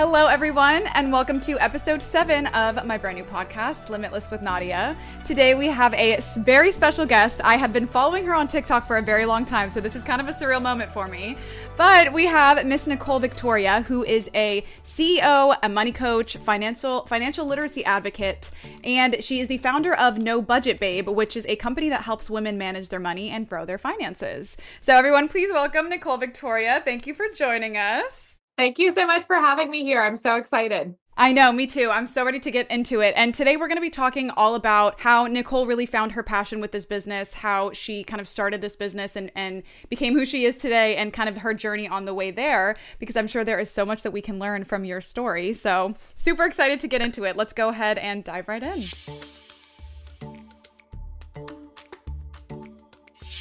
Hello, everyone, and welcome to episode seven of my brand new podcast, Limitless with Nadia. Today, we have a very special guest. I have been following her on TikTok for a very long time, so this is kind of a surreal moment for me. But we have Miss Nicole Victoria, who is a CEO, a money coach, financial financial literacy advocate, and she is the founder of No Budget Babe, which is a company that helps women manage their money and grow their finances. So, everyone, please welcome Nicole Victoria. Thank you for joining us. Thank you so much for having me here. I'm so excited. I know, me too. I'm so ready to get into it. And today we're going to be talking all about how Nicole really found her passion with this business, how she kind of started this business and, and became who she is today, and kind of her journey on the way there, because I'm sure there is so much that we can learn from your story. So, super excited to get into it. Let's go ahead and dive right in.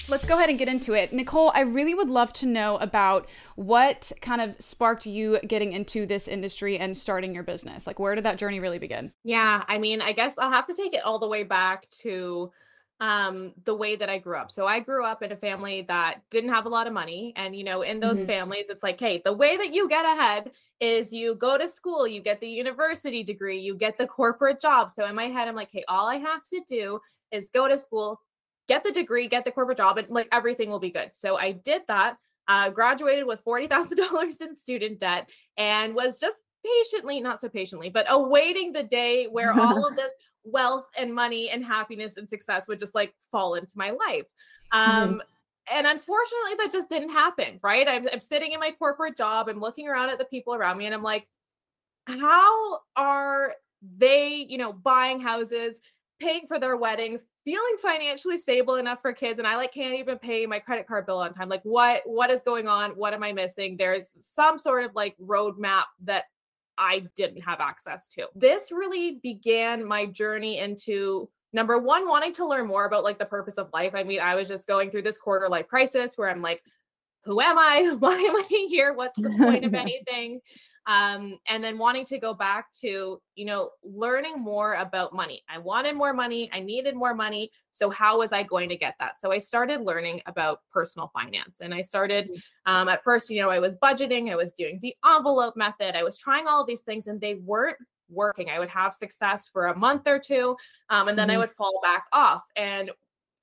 Let's go ahead and get into it. Nicole, I really would love to know about what kind of sparked you getting into this industry and starting your business. Like, where did that journey really begin? Yeah, I mean, I guess I'll have to take it all the way back to um the way that I grew up. So I grew up in a family that didn't have a lot of money and you know in those mm-hmm. families it's like hey the way that you get ahead is you go to school, you get the university degree, you get the corporate job. So in my head I'm like hey all I have to do is go to school, get the degree, get the corporate job, and like everything will be good. So I did that. Uh, graduated with forty thousand dollars in student debt, and was just patiently, not so patiently, but awaiting the day where all of this wealth and money and happiness and success would just like fall into my life. Um, mm-hmm. And unfortunately, that just didn't happen, right? I'm, I'm sitting in my corporate job, I'm looking around at the people around me, and I'm like, how are they, you know, buying houses, paying for their weddings, feeling financially stable enough for kids and I like can't even pay my credit card bill on time. Like what what is going on? What am I missing? There's some sort of like roadmap that I didn't have access to. This really began my journey into number 1 wanting to learn more about like the purpose of life. I mean, I was just going through this quarter life crisis where I'm like who am I? Why am I here? What's the point of anything? Um, and then wanting to go back to you know learning more about money i wanted more money i needed more money so how was i going to get that so i started learning about personal finance and i started mm. um, at first you know i was budgeting i was doing the envelope method i was trying all of these things and they weren't working i would have success for a month or two um, and then mm-hmm. i would fall back off and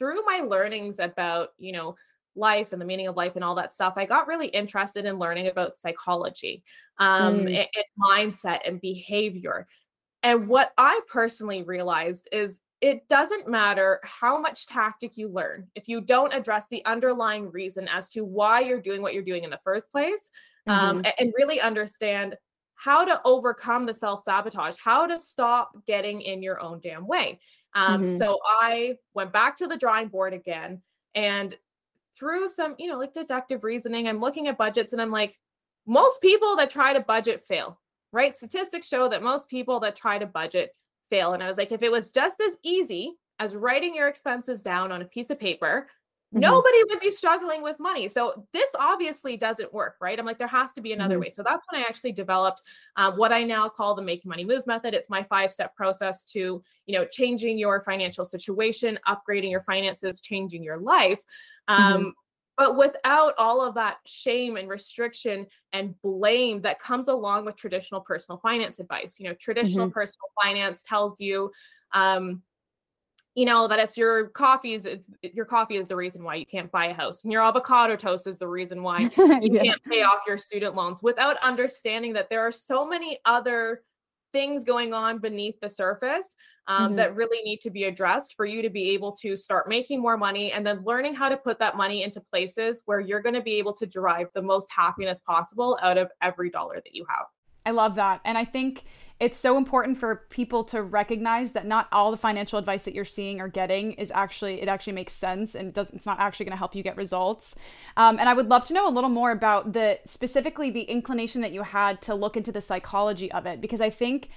through my learnings about you know life and the meaning of life and all that stuff, I got really interested in learning about psychology, um, mm. and, and mindset and behavior. And what I personally realized is it doesn't matter how much tactic you learn if you don't address the underlying reason as to why you're doing what you're doing in the first place um, mm-hmm. and really understand how to overcome the self sabotage, how to stop getting in your own damn way. Um, mm-hmm. So I went back to the drawing board again and through some, you know, like deductive reasoning, I'm looking at budgets and I'm like, most people that try to budget fail, right? Statistics show that most people that try to budget fail. And I was like, if it was just as easy as writing your expenses down on a piece of paper, Mm-hmm. Nobody would be struggling with money. So this obviously doesn't work, right? I'm like, there has to be another mm-hmm. way. So that's when I actually developed um, what I now call the Making Money Moves method. It's my five step process to, you know, changing your financial situation, upgrading your finances, changing your life. Um, mm-hmm. But without all of that shame and restriction and blame that comes along with traditional personal finance advice, you know, traditional mm-hmm. personal finance tells you, um, you know that it's your coffees it's your coffee is the reason why you can't buy a house and your avocado toast is the reason why you yeah. can't pay off your student loans without understanding that there are so many other things going on beneath the surface um, mm-hmm. that really need to be addressed for you to be able to start making more money and then learning how to put that money into places where you're going to be able to derive the most happiness possible out of every dollar that you have I love that. And I think it's so important for people to recognize that not all the financial advice that you're seeing or getting is actually it actually makes sense and does it's not actually going to help you get results. Um, and i would love to know a little more about the specifically the inclination that you had to look into the psychology of it because i think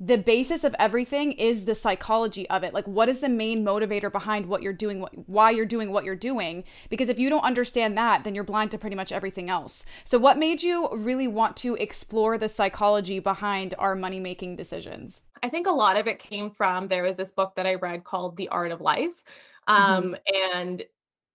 the basis of everything is the psychology of it. Like, what is the main motivator behind what you're doing, what, why you're doing what you're doing? Because if you don't understand that, then you're blind to pretty much everything else. So, what made you really want to explore the psychology behind our money making decisions? I think a lot of it came from there was this book that I read called The Art of Life. Um, mm-hmm. And,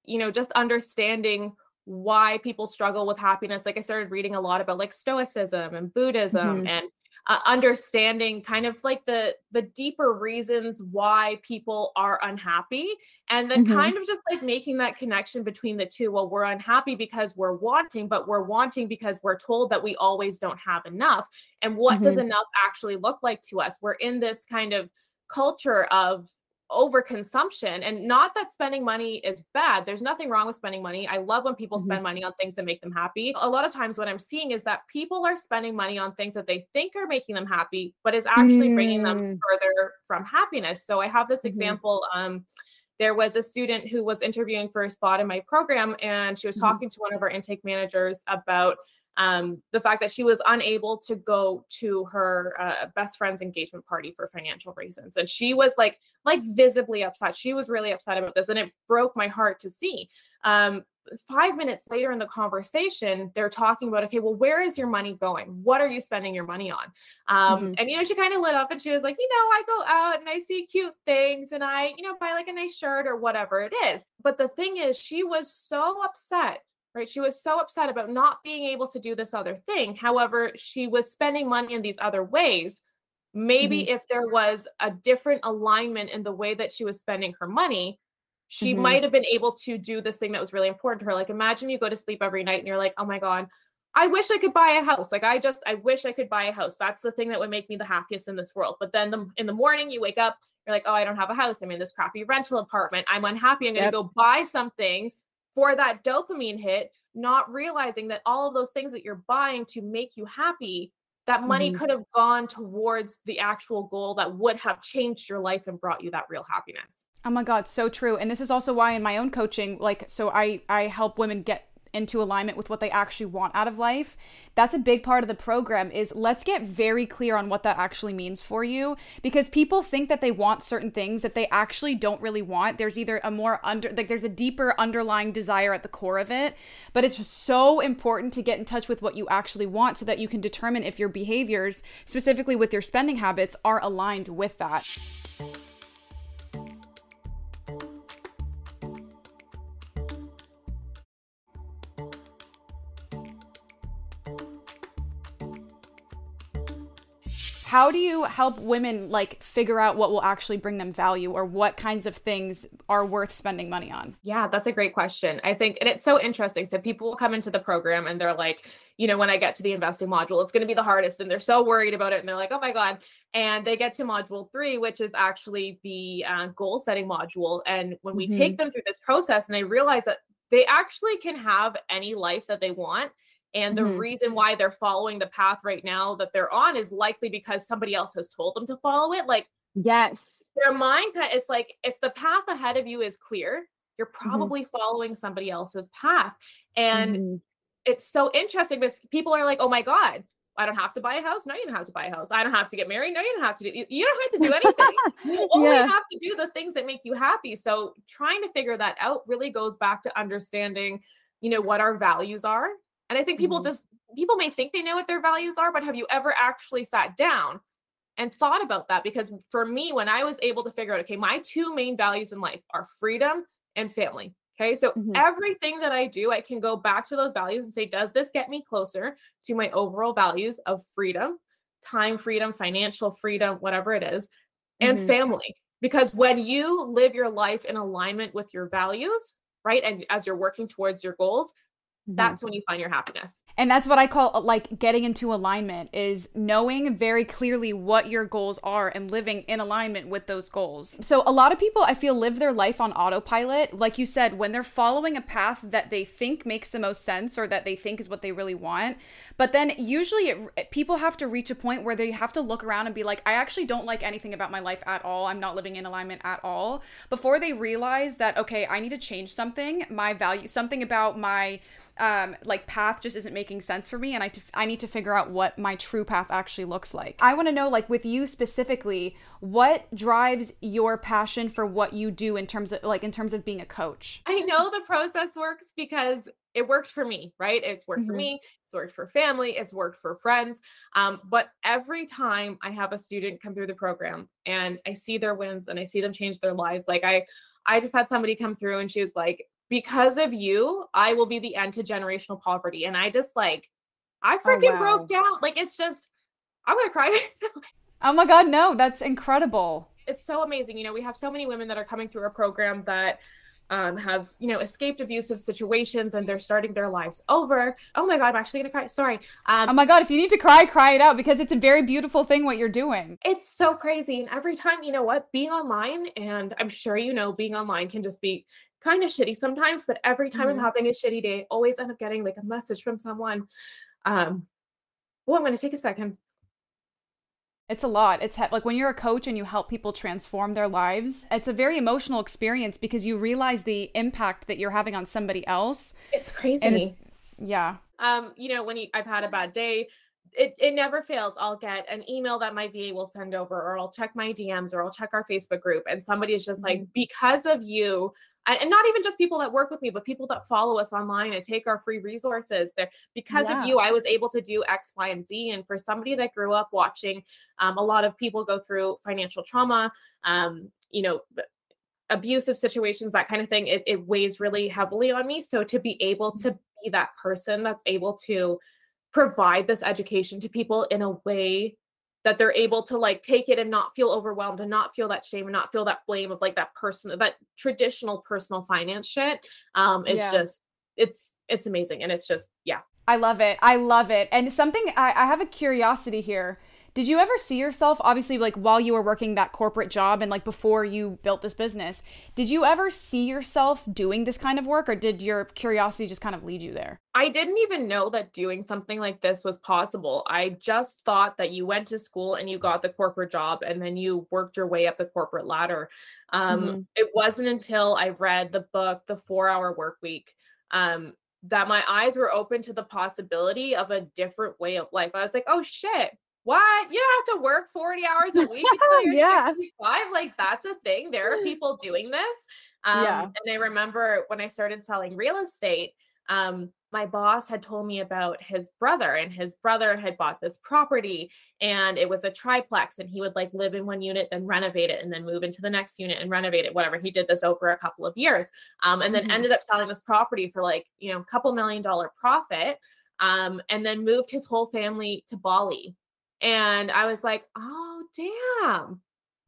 you know, just understanding why people struggle with happiness like i started reading a lot about like stoicism and buddhism mm-hmm. and uh, understanding kind of like the the deeper reasons why people are unhappy and then mm-hmm. kind of just like making that connection between the two well we're unhappy because we're wanting but we're wanting because we're told that we always don't have enough and what mm-hmm. does enough actually look like to us we're in this kind of culture of overconsumption and not that spending money is bad there's nothing wrong with spending money i love when people mm-hmm. spend money on things that make them happy a lot of times what i'm seeing is that people are spending money on things that they think are making them happy but is actually mm. bringing them mm. further from happiness so i have this mm-hmm. example um there was a student who was interviewing for a spot in my program and she was mm-hmm. talking to one of our intake managers about um, the fact that she was unable to go to her uh, best friend's engagement party for financial reasons. And she was like like visibly upset. She was really upset about this and it broke my heart to see. Um, five minutes later in the conversation they're talking about okay well where is your money going? What are you spending your money on? Um, mm-hmm. and you know she kind of lit up and she was like you know i go out and i see cute things and i you know buy like a nice shirt or whatever it is. But the thing is she was so upset right? She was so upset about not being able to do this other thing. However, she was spending money in these other ways. Maybe mm-hmm. if there was a different alignment in the way that she was spending her money, she mm-hmm. might have been able to do this thing that was really important to her. Like, imagine you go to sleep every night and you're like, oh my God, I wish I could buy a house. Like, I just, I wish I could buy a house. That's the thing that would make me the happiest in this world. But then the, in the morning, you wake up, you're like, oh, I don't have a house. I'm in this crappy rental apartment. I'm unhappy. I'm going to go buy something for that dopamine hit, not realizing that all of those things that you're buying to make you happy, that money mm-hmm. could have gone towards the actual goal that would have changed your life and brought you that real happiness. Oh my god, so true. And this is also why in my own coaching, like so I I help women get into alignment with what they actually want out of life that's a big part of the program is let's get very clear on what that actually means for you. Because people think that they want certain things that they actually don't really want. There's either a more under like there's a deeper underlying desire at the core of it. But it's so important to get in touch with what you actually want so that you can determine if your behaviors specifically with your spending habits are aligned with that how do you help women like figure out what will actually bring them value or what kinds of things are worth spending money on? Yeah, that's a great question. I think, and it's so interesting. So people will come into the program and they're like, you know, when I get to the investing module, it's going to be the hardest. And they're so worried about it. And they're like, oh my God. And they get to module three, which is actually the uh, goal setting module. And when we mm-hmm. take them through this process and they realize that they actually can have any life that they want and the mm-hmm. reason why they're following the path right now that they're on is likely because somebody else has told them to follow it. Like, yes, their mind, it's like if the path ahead of you is clear, you're mm-hmm. probably mm-hmm. following somebody else's path. And mm-hmm. it's so interesting because people are like, oh my God, I don't have to buy a house. No, you don't have to buy a house. I don't have to get married. No, you don't have to do. You don't have to do anything. you only yeah. have to do the things that make you happy. So trying to figure that out really goes back to understanding, you know, what our values are and I think people mm-hmm. just people may think they know what their values are, but have you ever actually sat down and thought about that? Because for me, when I was able to figure out, okay, my two main values in life are freedom and family. Okay. So mm-hmm. everything that I do, I can go back to those values and say, does this get me closer to my overall values of freedom, time freedom, financial freedom, whatever it is, and mm-hmm. family? Because when you live your life in alignment with your values, right, and as you're working towards your goals. That's when you find your happiness. And that's what I call uh, like getting into alignment is knowing very clearly what your goals are and living in alignment with those goals. So a lot of people I feel live their life on autopilot. Like you said, when they're following a path that they think makes the most sense or that they think is what they really want. But then usually it, people have to reach a point where they have to look around and be like, I actually don't like anything about my life at all. I'm not living in alignment at all. Before they realize that, okay, I need to change something, my value, something about my um, like path just isn't making sense for me and I, t- I need to figure out what my true path actually looks like. I want to know like with you specifically what drives your passion for what you do in terms of like in terms of being a coach? I know the process works because it worked for me right? It's worked mm-hmm. for me it's worked for family it's worked for friends um, but every time i have a student come through the program and i see their wins and i see them change their lives like i i just had somebody come through and she was like because of you, I will be the end to generational poverty. And I just like, I freaking oh, wow. broke down. Like, it's just, I'm gonna cry. oh my God, no, that's incredible. It's so amazing. You know, we have so many women that are coming through our program that um, have you know escaped abusive situations and they're starting their lives over. Oh my god, I'm actually gonna cry. Sorry. Um, oh my god, if you need to cry, cry it out because it's a very beautiful thing what you're doing. It's so crazy, and every time you know what, being online, and I'm sure you know, being online can just be kind of shitty sometimes. But every time mm-hmm. I'm having a shitty day, always end up getting like a message from someone. Um, well, I'm gonna take a second. It's a lot. It's he- like when you're a coach and you help people transform their lives, it's a very emotional experience because you realize the impact that you're having on somebody else. It's crazy. It's, yeah. Um, you know, when you, I've had a bad day, it, it never fails. I'll get an email that my VA will send over, or I'll check my DMs, or I'll check our Facebook group, and somebody is just mm-hmm. like, because of you, and not even just people that work with me, but people that follow us online and take our free resources. There, because yeah. of you, I was able to do X, Y, and Z. And for somebody that grew up watching, um, a lot of people go through financial trauma, um, you know, abusive situations, that kind of thing. It, it weighs really heavily on me. So to be able to mm-hmm. be that person that's able to provide this education to people in a way that they're able to like take it and not feel overwhelmed and not feel that shame and not feel that blame of like that person that traditional personal finance shit um it's yeah. just it's it's amazing and it's just yeah. I love it. I love it. And something I, I have a curiosity here did you ever see yourself, obviously, like while you were working that corporate job and like before you built this business, did you ever see yourself doing this kind of work or did your curiosity just kind of lead you there? I didn't even know that doing something like this was possible. I just thought that you went to school and you got the corporate job and then you worked your way up the corporate ladder. Um, mm-hmm. It wasn't until I read the book, The Four Hour Work Week, um, that my eyes were open to the possibility of a different way of life. I was like, oh shit, what? You don't have to work 40 hours a week until you're yeah. 65. Like that's a thing. There are people doing this. Um, yeah. and I remember when I started selling real estate, um, my boss had told me about his brother and his brother had bought this property and it was a triplex and he would like live in one unit then renovate it and then move into the next unit and renovate it whatever he did this over a couple of years um, and then mm-hmm. ended up selling this property for like you know a couple million dollar profit um, and then moved his whole family to bali and I was like, oh, damn.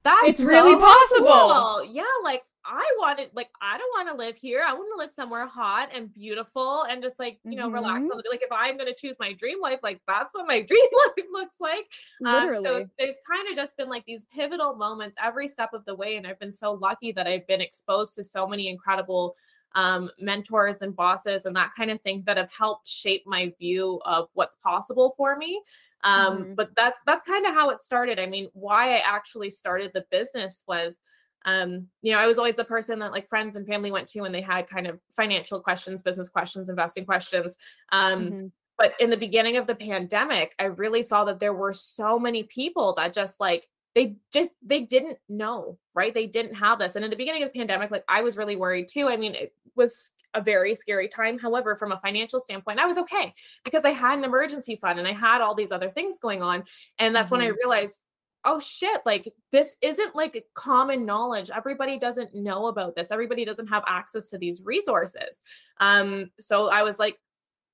That's it's so really possible. Cool. Yeah, like I wanted, like, I don't want to live here. I want to live somewhere hot and beautiful and just like, you know, mm-hmm. relax. Like, if I'm going to choose my dream life, like, that's what my dream life looks like. Um, so there's kind of just been like these pivotal moments every step of the way. And I've been so lucky that I've been exposed to so many incredible um, mentors and bosses and that kind of thing that have helped shape my view of what's possible for me. Um, mm-hmm. But that's that's kind of how it started. I mean, why I actually started the business was, um, you know, I was always the person that like friends and family went to when they had kind of financial questions, business questions, investing questions. Um, mm-hmm. But in the beginning of the pandemic, I really saw that there were so many people that just like they just they didn't know right they didn't have this and in the beginning of the pandemic like i was really worried too i mean it was a very scary time however from a financial standpoint i was okay because i had an emergency fund and i had all these other things going on and that's mm-hmm. when i mm-hmm. realized oh shit like this isn't like common knowledge everybody doesn't know about this everybody doesn't have access to these resources um so i was like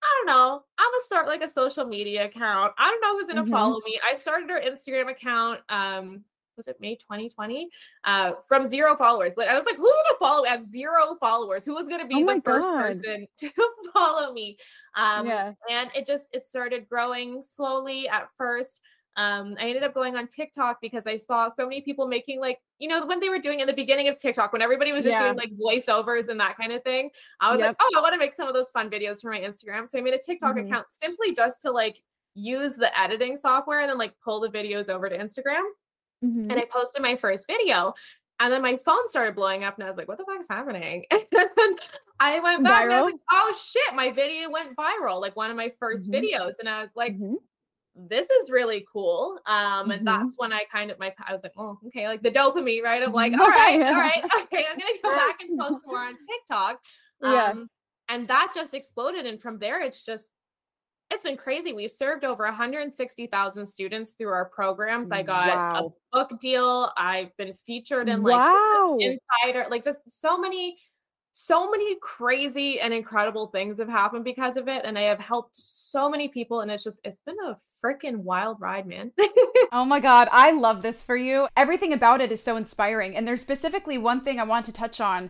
I don't know. I'm gonna start like a social media account. I don't know who's gonna mm-hmm. follow me. I started our Instagram account. Um, was it May 2020? Uh, from zero followers. Like I was like, who's gonna follow? I have zero followers. Who was gonna be oh the first God. person to follow me? Um, yeah. and it just it started growing slowly at first. Um, I ended up going on TikTok because I saw so many people making like, you know, when they were doing in the beginning of TikTok, when everybody was just yeah. doing like voiceovers and that kind of thing. I was yep. like, oh, I want to make some of those fun videos for my Instagram. So I made a TikTok mm-hmm. account simply just to like use the editing software and then like pull the videos over to Instagram. Mm-hmm. And I posted my first video. And then my phone started blowing up, and I was like, "What the fuck is happening?" And I went back, viral? and I was like, "Oh shit, my video went viral!" Like one of my 1st mm-hmm. videos, and I was like, mm-hmm this is really cool. Um, and mm-hmm. that's when I kind of my I was like, oh, okay, like the dopamine, right? I'm like, all right, all right, okay, I'm gonna go back and post more on TikTok. Um, yeah. and that just exploded. And from there, it's just it's been crazy. We've served over 160,000 students through our programs. I mm, got wow. a book deal. I've been featured in like wow. Insider, like just so many so many crazy and incredible things have happened because of it and i have helped so many people and it's just it's been a freaking wild ride man oh my god i love this for you everything about it is so inspiring and there's specifically one thing i want to touch on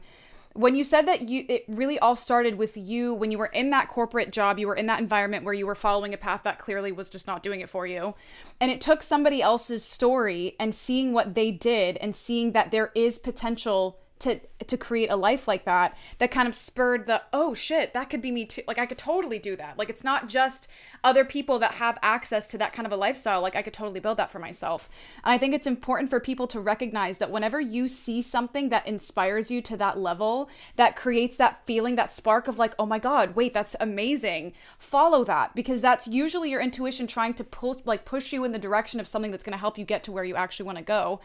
when you said that you it really all started with you when you were in that corporate job you were in that environment where you were following a path that clearly was just not doing it for you. And it took somebody else's story and seeing what they did and seeing that there is potential to to create a life like that that kind of spurred the oh shit that could be me too. Like i could totally do that. Like it's not just other people that have access to that kind of a lifestyle. Like i could totally build that for myself. And i think it's important for people to recognize that whenever you see something that inspires you to that level that creates that feeling that spark of like oh my god wait that's amazing follow that. Because that's usually your intuition trying to pull like push you in the direction of something that's going to help you get to where you actually want to go.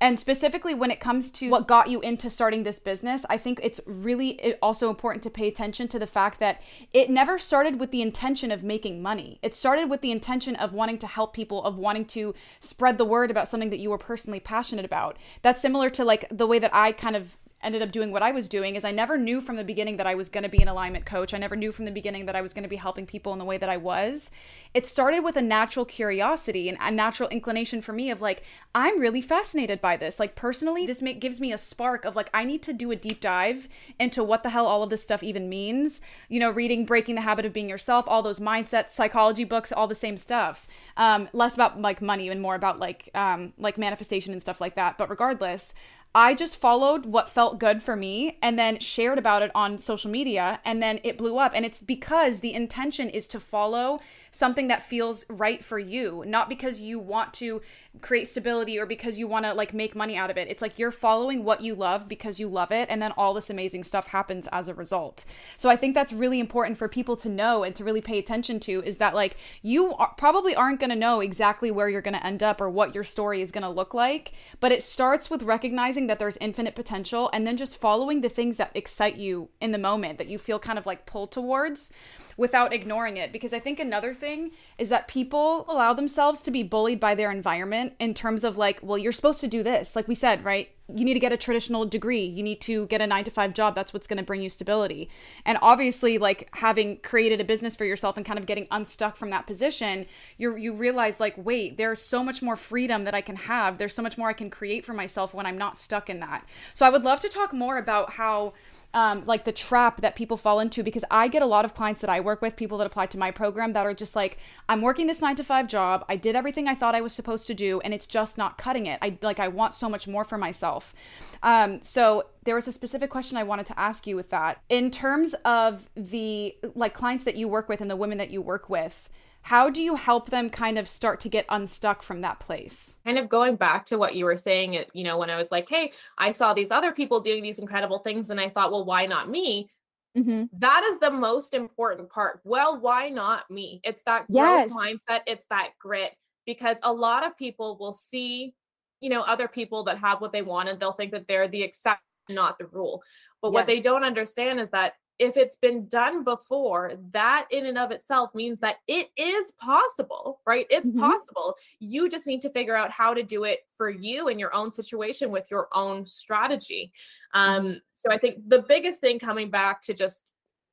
And specifically when it comes to what got you into starting this business, I think it's really also important to pay attention to the fact that it never started with the intention of making money. It started with the intention of wanting to help people, of wanting to spread the word about something that you were personally passionate about. That's similar to like the way that I kind of ended up doing what I was doing is I never knew from the beginning that I was going to be an alignment coach. I never knew from the beginning that I was going to be helping people in the way that I was. It started with a natural curiosity and a natural inclination for me of like I'm really fascinated by this. Like personally, this make, gives me a spark of like I need to do a deep dive into what the hell all of this stuff even means. You know, reading Breaking the Habit of Being Yourself, all those mindset psychology books, all the same stuff. Um, less about like money and more about like um, like manifestation and stuff like that. But regardless, I just followed what felt good for me and then shared about it on social media and then it blew up. And it's because the intention is to follow something that feels right for you, not because you want to create stability or because you want to like make money out of it. It's like you're following what you love because you love it and then all this amazing stuff happens as a result. So I think that's really important for people to know and to really pay attention to is that like you are, probably aren't going to know exactly where you're going to end up or what your story is going to look like, but it starts with recognizing that there's infinite potential and then just following the things that excite you in the moment that you feel kind of like pulled towards without ignoring it. Because I think another thing is that people allow themselves to be bullied by their environment in terms of like, well, you're supposed to do this. Like we said, right? You need to get a traditional degree. You need to get a nine to five job. That's what's going to bring you stability. And obviously, like having created a business for yourself and kind of getting unstuck from that position, you you realize like, wait, there's so much more freedom that I can have. There's so much more I can create for myself when I'm not stuck in that. So I would love to talk more about how um, like the trap that people fall into because I get a lot of clients that I work with, people that apply to my program that are just like, I'm working this nine to five job. I did everything I thought I was supposed to do, and it's just not cutting it. I like I want so much more for myself. Um, so there was a specific question I wanted to ask you with that. In terms of the like clients that you work with and the women that you work with, how do you help them kind of start to get unstuck from that place? Kind of going back to what you were saying you know when i was like hey i saw these other people doing these incredible things and i thought well why not me? Mm-hmm. that is the most important part. Well why not me? It's that growth yes. mindset. It's that grit. Because a lot of people will see you know other people that have what they want and they'll think that they're the exception not the rule. But yes. what they don't understand is that if it's been done before, that in and of itself means that it is possible, right? It's mm-hmm. possible. You just need to figure out how to do it for you in your own situation with your own strategy. Um, mm-hmm. so I think the biggest thing coming back to just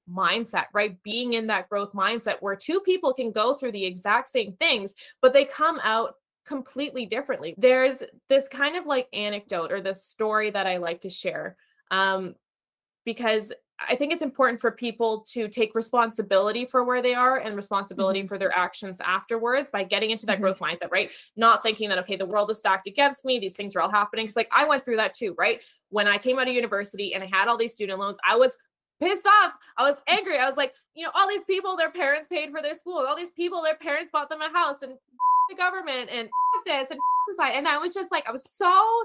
mindset, right? Being in that growth mindset where two people can go through the exact same things, but they come out completely differently. There's this kind of like anecdote or this story that I like to share. Um, because I think it's important for people to take responsibility for where they are and responsibility mm-hmm. for their actions afterwards by getting into that mm-hmm. growth mindset, right? Not thinking that, okay, the world is stacked against me, these things are all happening. Cause like I went through that too, right? When I came out of university and I had all these student loans, I was pissed off. I was angry. I was like, you know, all these people, their parents paid for their school, all these people, their parents bought them a house and the government and this and society. And I was just like, I was so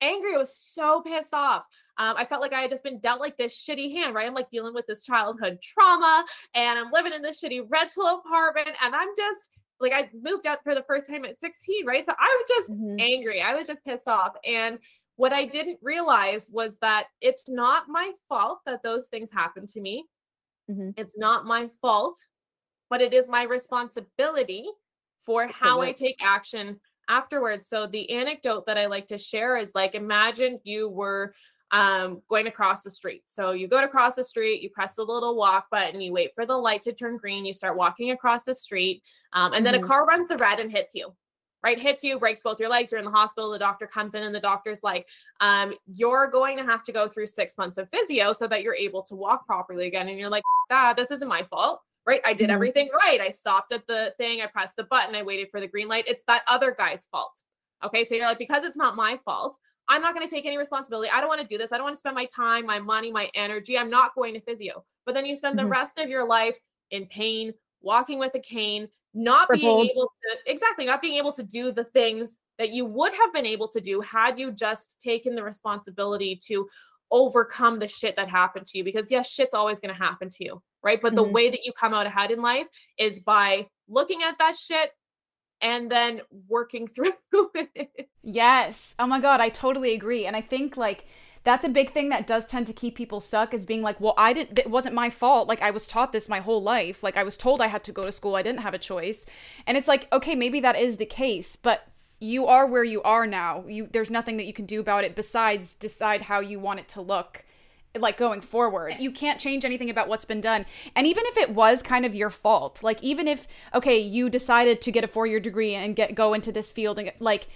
angry. I was so pissed off. Um, I felt like I had just been dealt like this shitty hand, right? I'm like dealing with this childhood trauma and I'm living in this shitty rental apartment and I'm just like, I moved out for the first time at 16, right? So I was just mm-hmm. angry. I was just pissed off. And what I didn't realize was that it's not my fault that those things happened to me. Mm-hmm. It's not my fault, but it is my responsibility for how I take action afterwards. So the anecdote that I like to share is like imagine you were um, going across the street. So you go to cross the street, you press the little walk button, you wait for the light to turn green, you start walking across the street, um, and then mm-hmm. a car runs the red and hits you. Right, hits you, breaks both your legs. You're in the hospital. The doctor comes in, and the doctor's like, um, "You're going to have to go through six months of physio so that you're able to walk properly again." And you're like, "Ah, this isn't my fault." right? I did mm-hmm. everything right. I stopped at the thing, I pressed the button, I waited for the green light. It's that other guy's fault. Okay. So you're like, because it's not my fault, I'm not going to take any responsibility. I don't want to do this. I don't want to spend my time, my money, my energy. I'm not going to physio. But then you spend mm-hmm. the rest of your life in pain, walking with a cane, not being able to, exactly, not being able to do the things that you would have been able to do had you just taken the responsibility to overcome the shit that happened to you. Because yes, shit's always going to happen to you, right? But mm-hmm. the way that you come out ahead in life is by looking at that shit, and then working through it. Yes. Oh my God, I totally agree. And I think like that's a big thing that does tend to keep people stuck is being like, well, I didn't, it wasn't my fault. Like, I was taught this my whole life. Like, I was told I had to go to school. I didn't have a choice. And it's like, okay, maybe that is the case, but you are where you are now. You, there's nothing that you can do about it besides decide how you want it to look like going forward. You can't change anything about what's been done. And even if it was kind of your fault, like even if okay, you decided to get a 4-year degree and get go into this field and like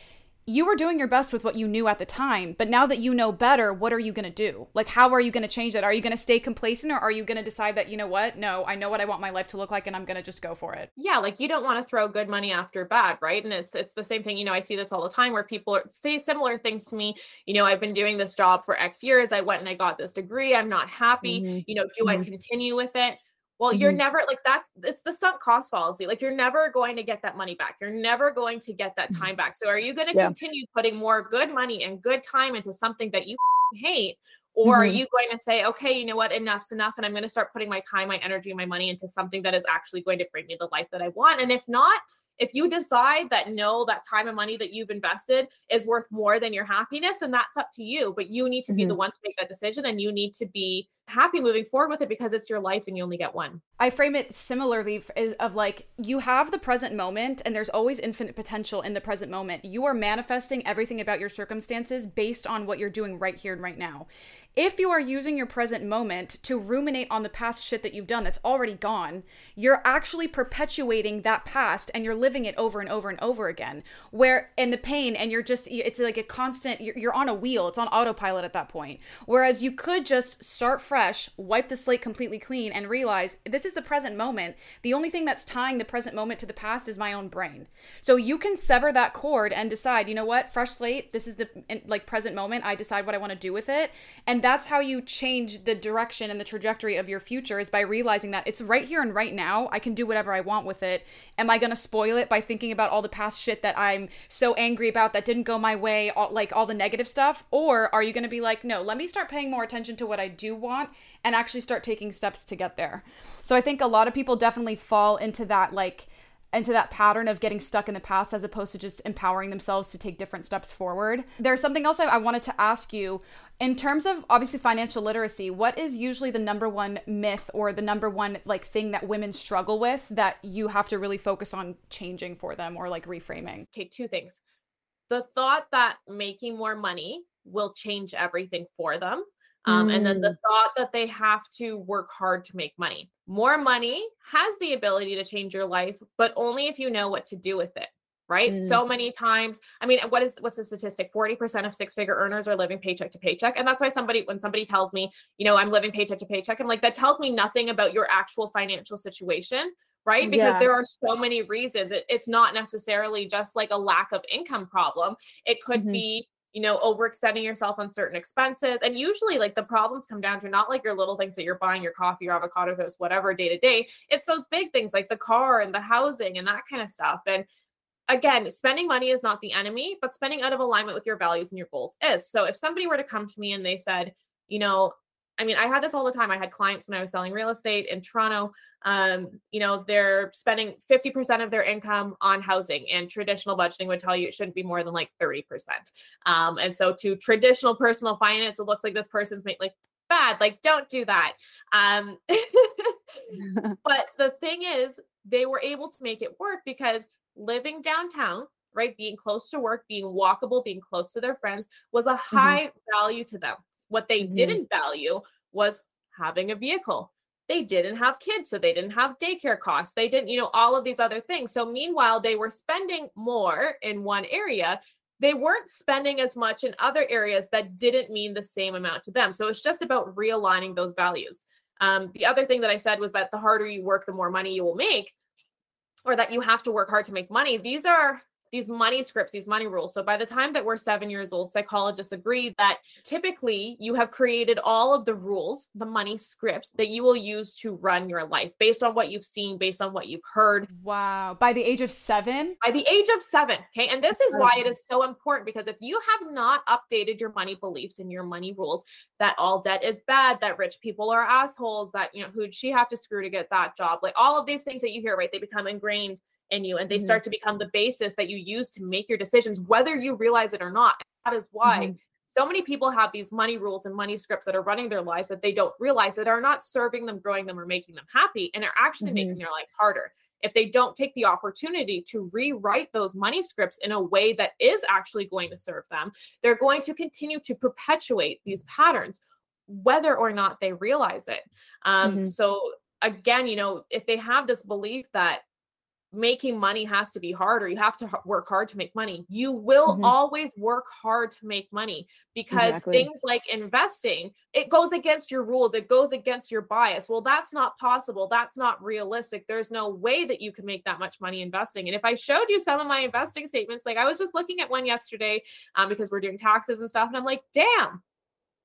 you were doing your best with what you knew at the time, but now that you know better, what are you going to do? Like, how are you going to change that? Are you going to stay complacent or are you going to decide that, you know what? No, I know what I want my life to look like and I'm going to just go for it. Yeah. Like you don't want to throw good money after bad. Right. And it's, it's the same thing. You know, I see this all the time where people say similar things to me. You know, I've been doing this job for X years. I went and I got this degree. I'm not happy. Mm-hmm. You know, do mm-hmm. I continue with it? Well, mm-hmm. you're never like that's it's the sunk cost fallacy. Like you're never going to get that money back. You're never going to get that mm-hmm. time back. So are you going to yeah. continue putting more good money and good time into something that you hate? Or mm-hmm. are you going to say, okay, you know what, enough's enough, and I'm going to start putting my time, my energy, my money into something that is actually going to bring me the life that I want? And if not, if you decide that no, that time and money that you've invested is worth more than your happiness, then that's up to you. But you need to be mm-hmm. the one to make that decision and you need to be happy moving forward with it because it's your life and you only get one. I frame it similarly of like you have the present moment and there's always infinite potential in the present moment. You are manifesting everything about your circumstances based on what you're doing right here and right now. If you are using your present moment to ruminate on the past shit that you've done that's already gone, you're actually perpetuating that past and you're living it over and over and over again. Where in the pain and you're just, it's like a constant, you're, you're on a wheel, it's on autopilot at that point. Whereas you could just start fresh, wipe the slate completely clean, and realize this is the present moment. The only thing that's tying the present moment to the past is my own brain. So you can sever that cord and decide, you know what, fresh slate, this is the like present moment. I decide what I want to do with it. And that's how you change the direction and the trajectory of your future is by realizing that it's right here and right now. I can do whatever I want with it. Am I going to spoil it by thinking about all the past shit that I'm so angry about that didn't go my way, all, like all the negative stuff? Or are you going to be like, no, let me start paying more attention to what I do want and actually start taking steps to get there? So I think a lot of people definitely fall into that, like, into that pattern of getting stuck in the past as opposed to just empowering themselves to take different steps forward. There's something else I, I, wanted to ask you. In terms of obviously financial literacy, what is usually the number one myth or the number one like thing that women struggle with that you have to really focus on changing for them or like reframing? Okay, two things. The thought that making more money will change everything for them um, mm. And then the mm. thought that they have to work hard to make money. More money has the ability to change your life, but only if you know what to do with it. Right. Mm. So many times. I mean, what is what's the statistic? 40% of six figure earners are living paycheck to paycheck. And that's why somebody, when somebody tells me, you know, I'm living paycheck to paycheck, I'm like, that tells me nothing about your actual financial situation right? Because yeah. there are so many reasons. It, it's not necessarily just like a lack of income problem. It could mm-hmm. be you know, overextending yourself on certain expenses. And usually, like the problems come down to not like your little things that you're buying, your coffee, your avocado toast, whatever, day to day. It's those big things like the car and the housing and that kind of stuff. And again, spending money is not the enemy, but spending out of alignment with your values and your goals is. So if somebody were to come to me and they said, you know, I mean, I had this all the time. I had clients when I was selling real estate in Toronto. Um, you know, they're spending 50% of their income on housing, and traditional budgeting would tell you it shouldn't be more than like 30%. Um, and so to traditional personal finance, it looks like this person's made like bad. Like, don't do that. Um, but the thing is, they were able to make it work because living downtown, right, being close to work, being walkable, being close to their friends was a mm-hmm. high mm-hmm. value to them What they mm-hmm. didn't value was having a vehicle. They didn't have kids, so they didn't have daycare costs. They didn't, you know, all of these other things. So, meanwhile, they were spending more in one area. They weren't spending as much in other areas that didn't mean the same amount to them. So, it's just about realigning those values. Um, the other thing that I said was that the harder you work, the more money you will make, or that you have to work hard to make money. These are these money scripts, these money rules. So by the time that we're seven years old, psychologists agree that typically you have created all of the rules, the money scripts that you will use to run your life based on what you've seen, based on what you've heard. Wow. By the age of seven? By the age of seven. Okay. And this is why it is so important because if you have not updated your money beliefs and your money rules, that all debt is bad, that rich people are assholes, that, you know, who'd she have to screw to get that job? Like all of these things that you hear, right? They become ingrained in you and they mm-hmm. start to become the basis that you use to make your decisions whether you realize it or not that is why mm-hmm. so many people have these money rules and money scripts that are running their lives that they don't realize that are not serving them growing them or making them happy and are actually mm-hmm. making their lives harder if they don't take the opportunity to rewrite those money scripts in a way that is actually going to serve them they're going to continue to perpetuate these patterns whether or not they realize it um, mm-hmm. so again you know if they have this belief that making money has to be hard or you have to work hard to make money. You will mm-hmm. always work hard to make money because exactly. things like investing, it goes against your rules, it goes against your bias. Well, that's not possible. That's not realistic. There's no way that you can make that much money investing. And if I showed you some of my investing statements, like I was just looking at one yesterday um, because we're doing taxes and stuff, and I'm like, damn,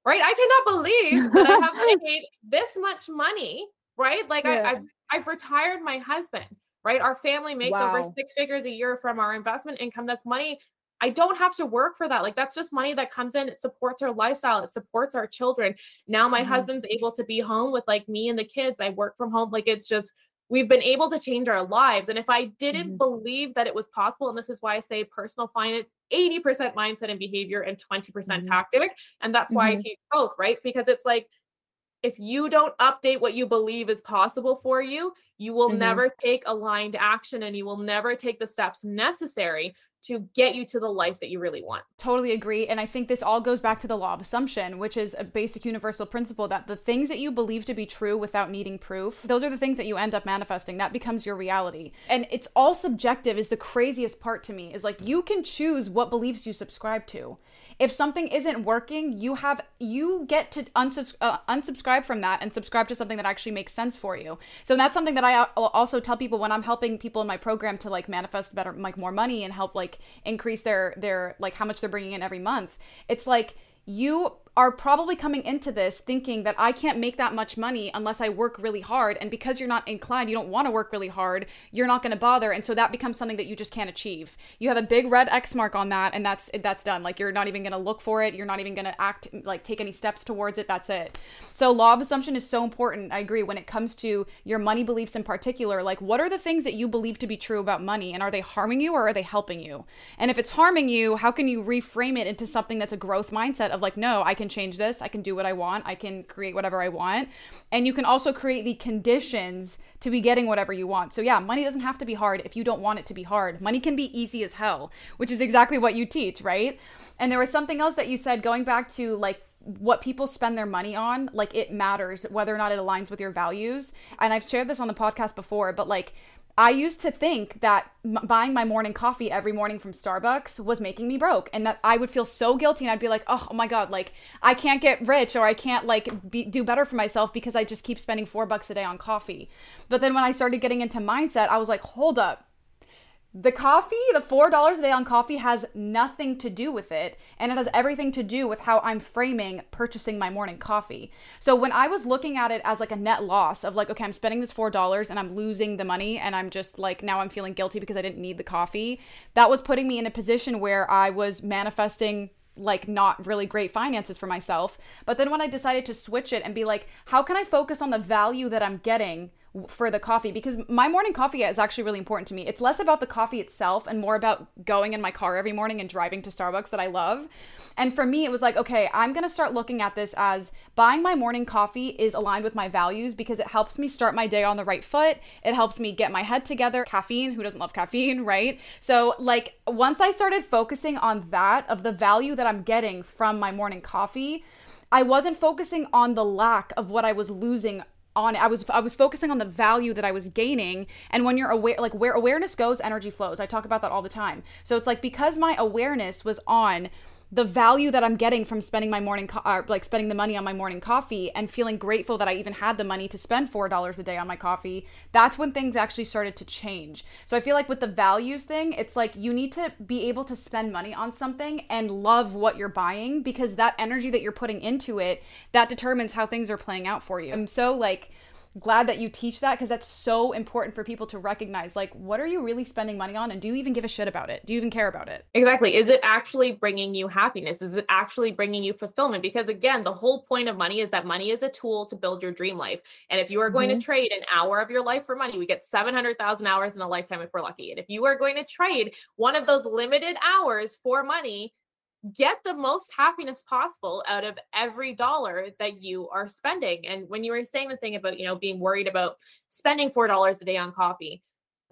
right? I cannot believe that I have made this much money, right? Like yeah. I, I've I've retired my husband right? Our family makes wow. over six figures a year from our investment income. That's money. I don't have to work for that. Like that's just money that comes in. It supports our lifestyle. It supports our children. Now my mm-hmm. husband's able to be home with like me and the kids. I work from home. Like it's just we've been able to change our lives. And if I didn't mm-hmm. believe that it was possible, and this is why I say personal finance, 80% mindset and behavior and 20% mm hmm tactic. And that's why mm-hmm. I teach both, right? Because it's like if you don't update what you believe is possible for you, you will mm-hmm. never take aligned action and you will never take the steps necessary to get you to the life that you really want. Totally agree. And I think this all goes back to the law of assumption, which is a basic universal principle that the things that you believe to be true without needing proof, those are the things that you end up manifesting. That becomes your reality. And it's all subjective, is the craziest part to me, is like you can choose what beliefs you subscribe to if something isn't working, you have you get to uh, unsubscribe from that and subscribe to something that actually makes sense for you. So that's something that I also tell people when I'm helping people in my program to like manifest better like more money and help like increase their their like how much they're bringing in every month. It's like you are probably coming into this thinking that I can't make that much money unless I work really hard. And because you're not inclined, you don't want to work really hard, you're not going to bother. And so that becomes something that you just can't achieve. You have a big red X mark on that, and that's that's done. Like you're not even going to look for it. You're not even going to act like take any steps towards it. That's it. So law of assumption is so important. I agree when it comes to your money beliefs in particular. Like what are the things that you believe to be true about money, and are they harming you or are they helping you? And if it's harming you, how can you reframe it into something that's a growth mindset of like, no, I can can change this. I can do what I want. I can create whatever I want. And you can also create the conditions to be getting whatever you want. So, yeah, money doesn't have to be hard if you don't want it to be hard. Money can be easy as hell, which is exactly what you teach, right? And there was something else that you said going back to like what people spend their money on, like it matters whether or not it aligns with your values. And I've shared this on the podcast before, but like I used to think that m- buying my morning coffee every morning from Starbucks was making me broke and that I would feel so guilty and I'd be like, "Oh, oh my god, like I can't get rich or I can't like be, do better for myself because I just keep spending 4 bucks a day on coffee." But then when I started getting into mindset, I was like, "Hold up the coffee, the $4 a day on coffee has nothing to do with it. And it has everything to do with how I'm framing purchasing my morning coffee. So when I was looking at it as like a net loss of like, okay, I'm spending this $4 and I'm losing the money and I'm just like, now I'm feeling guilty because I didn't need the coffee, that was putting me in a position where I was manifesting like not really great finances for myself. But then when I decided to switch it and be like, how can I focus on the value that I'm getting for the coffee because my morning coffee is actually really important to me. It's less about the coffee itself and more about going in my car every morning and driving to Starbucks that I love. And for me, it was like, okay, I'm going to start looking at this as buying my morning coffee is aligned with my values because it helps me start my day on the right foot. It helps me get my head together. Caffeine, who doesn't love caffeine, right? So, like, once I started focusing on that, of the value that I'm getting from my morning coffee, I wasn't focusing on the lack of what I was losing on. I was I was focusing on the value that I was gaining. And when you're aware like where awareness goes, energy flows. I talk about that all the time. So it's like because my awareness was on the value that I'm getting from spending my morning, co- uh, like spending the money on my morning coffee and feeling grateful that I even had the money to spend $4 a day on my coffee, that's when things actually started to change. So I feel like with the values thing, it's like you need to be able to spend money on something and love what you're buying because that energy that you're putting into it, that determines how things are playing out for you. I'm so like, glad that you teach that because that's so important for people to recognize like what are you really spending money on and do you even give a shit about it? Do you even care about it? Exactly. Is it actually bringing you happiness? Is it actually bringing you fulfillment? Because again the whole point of money is that money is a tool to build your dream life. And if you are going mm-hmm. to trade an hour of your life for money we get 700,000 hours in a lifetime if we're lucky. And if you are going to trade one of those limited hours for money get the most happiness possible out of every dollar that you are spending. And when you were saying the thing about, you know, being worried about spending $4 a day on coffee,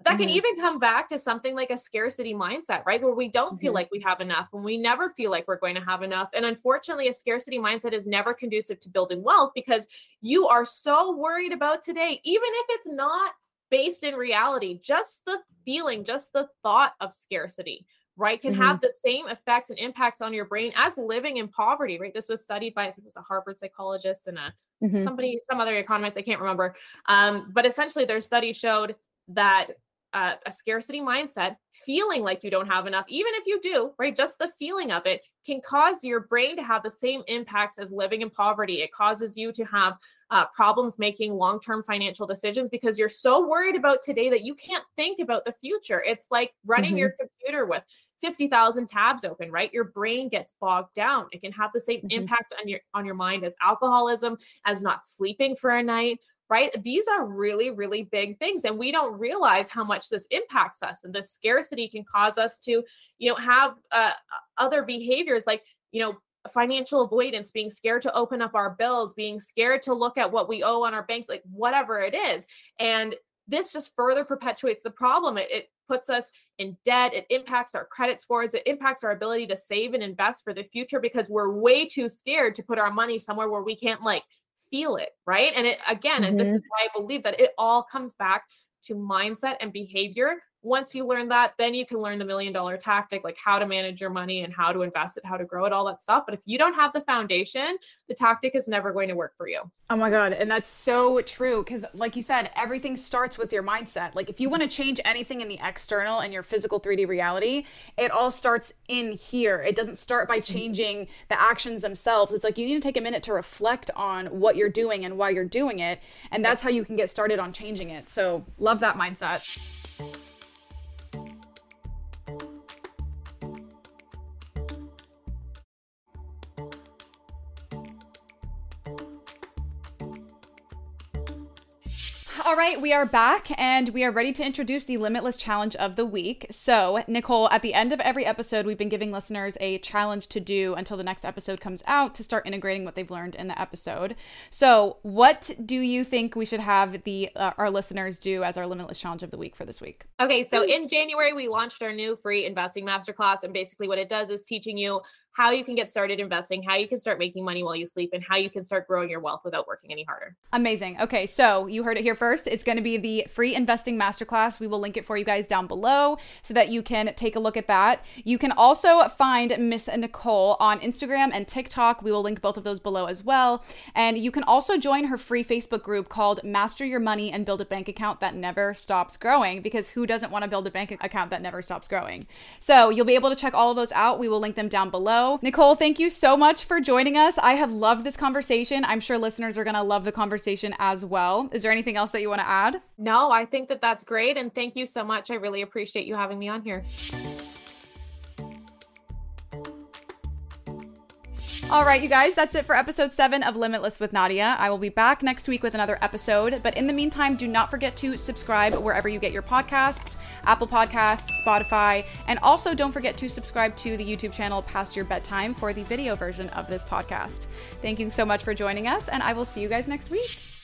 that mm-hmm. can even come back to something like a scarcity mindset, right? Where we don't mm-hmm. feel like we have enough and we never feel like we're going to have enough. And unfortunately, a scarcity mindset is never conducive to building wealth because you are so worried about today, even if it's not based in reality, just the feeling, just the thought of scarcity right, can mm-hmm. have the same effects and impacts on your brain as living in poverty, right? This was studied by, I think it was a Harvard psychologist and a mm-hmm. somebody, some other economist, I can't remember. Um, but essentially their study showed that uh, a scarcity mindset, feeling like you don't have enough, even if you do, right? Just the feeling of it can cause your brain to have the same impacts as living in poverty. It causes you to have uh, problems making long term financial decisions because you're so worried about today that you can't think about the future. It's like running mm-hmm. your computer with 50,000 tabs open, right? Your brain gets bogged down. It can have the same mm-hmm. impact on your on your mind as alcoholism, as not sleeping for a night, right? These are really really big things and we don't realize how much this impacts us and the scarcity can cause us to, you know, have uh, other behaviors like, you know, financial avoidance, being scared to open up our bills, being scared to look at what we owe on our banks, like whatever it is. And this just further perpetuates the problem. It, it, puts us in debt. It impacts our credit scores. It impacts our ability to save and invest for the future because we're way too scared to put our money somewhere where we can't like feel it. Right. And it again, mm-hmm. and this is mm-hmm. why I believe that it all comes back to mindset and behavior once you learn that, then you can learn the million dollar tactic, like how to manage your money and how to invest it, how to grow it, all that stuff. But if you don't have the foundation, the tactic is never going to work for you. Oh my God. And that's so true. Because, like you said, everything starts with your mindset. Like, if you want to change anything in the external and your physical 3D reality, it all starts in here. It doesn't start by mm-hmm. changing the actions themselves. It's like you need to take a minute to reflect on what you're doing and why you're doing it. And that's how you can get started on changing it. So, love that mindset. All right, we are back and we are ready to introduce the Limitless Challenge of the week. So, Nicole, at the end of every episode, we've been giving listeners a challenge to do until the next episode comes out to start integrating what they've learned in the episode. So, what do you think we should have the uh, our listeners do as our Limitless Challenge of the week for this week? Okay, so in January we launched our new free investing masterclass and basically what it does is teaching you how you can get started investing, how you can start making money while you sleep, and how you can start growing your wealth without working any harder. Amazing. Okay, so you heard it here first. It's going to be the free investing masterclass. We will link it for you guys down below so that you can take a look at that. You can also find Miss Nicole on Instagram and TikTok. We will link both of those below as well. And you can also join her free Facebook group called Master Your Money and Build a Bank Account That Never Stops Growing because who doesn't want to build a bank account that never stops growing? So you'll be able to check all of those out. We will link them down below. Nicole, thank you so much for joining us. I have loved this conversation. I'm sure listeners are going to love the conversation as well. Is there anything else that you want to add? No, I think that that's great. And thank you so much. I really appreciate you having me on here. All right, you guys, that's it for episode seven of Limitless with Nadia. I will be back next week with another episode. But in the meantime, do not forget to subscribe wherever you get your podcasts Apple Podcasts, Spotify, and also don't forget to subscribe to the YouTube channel Past Your Bedtime for the video version of this podcast. Thank you so much for joining us, and I will see you guys next week.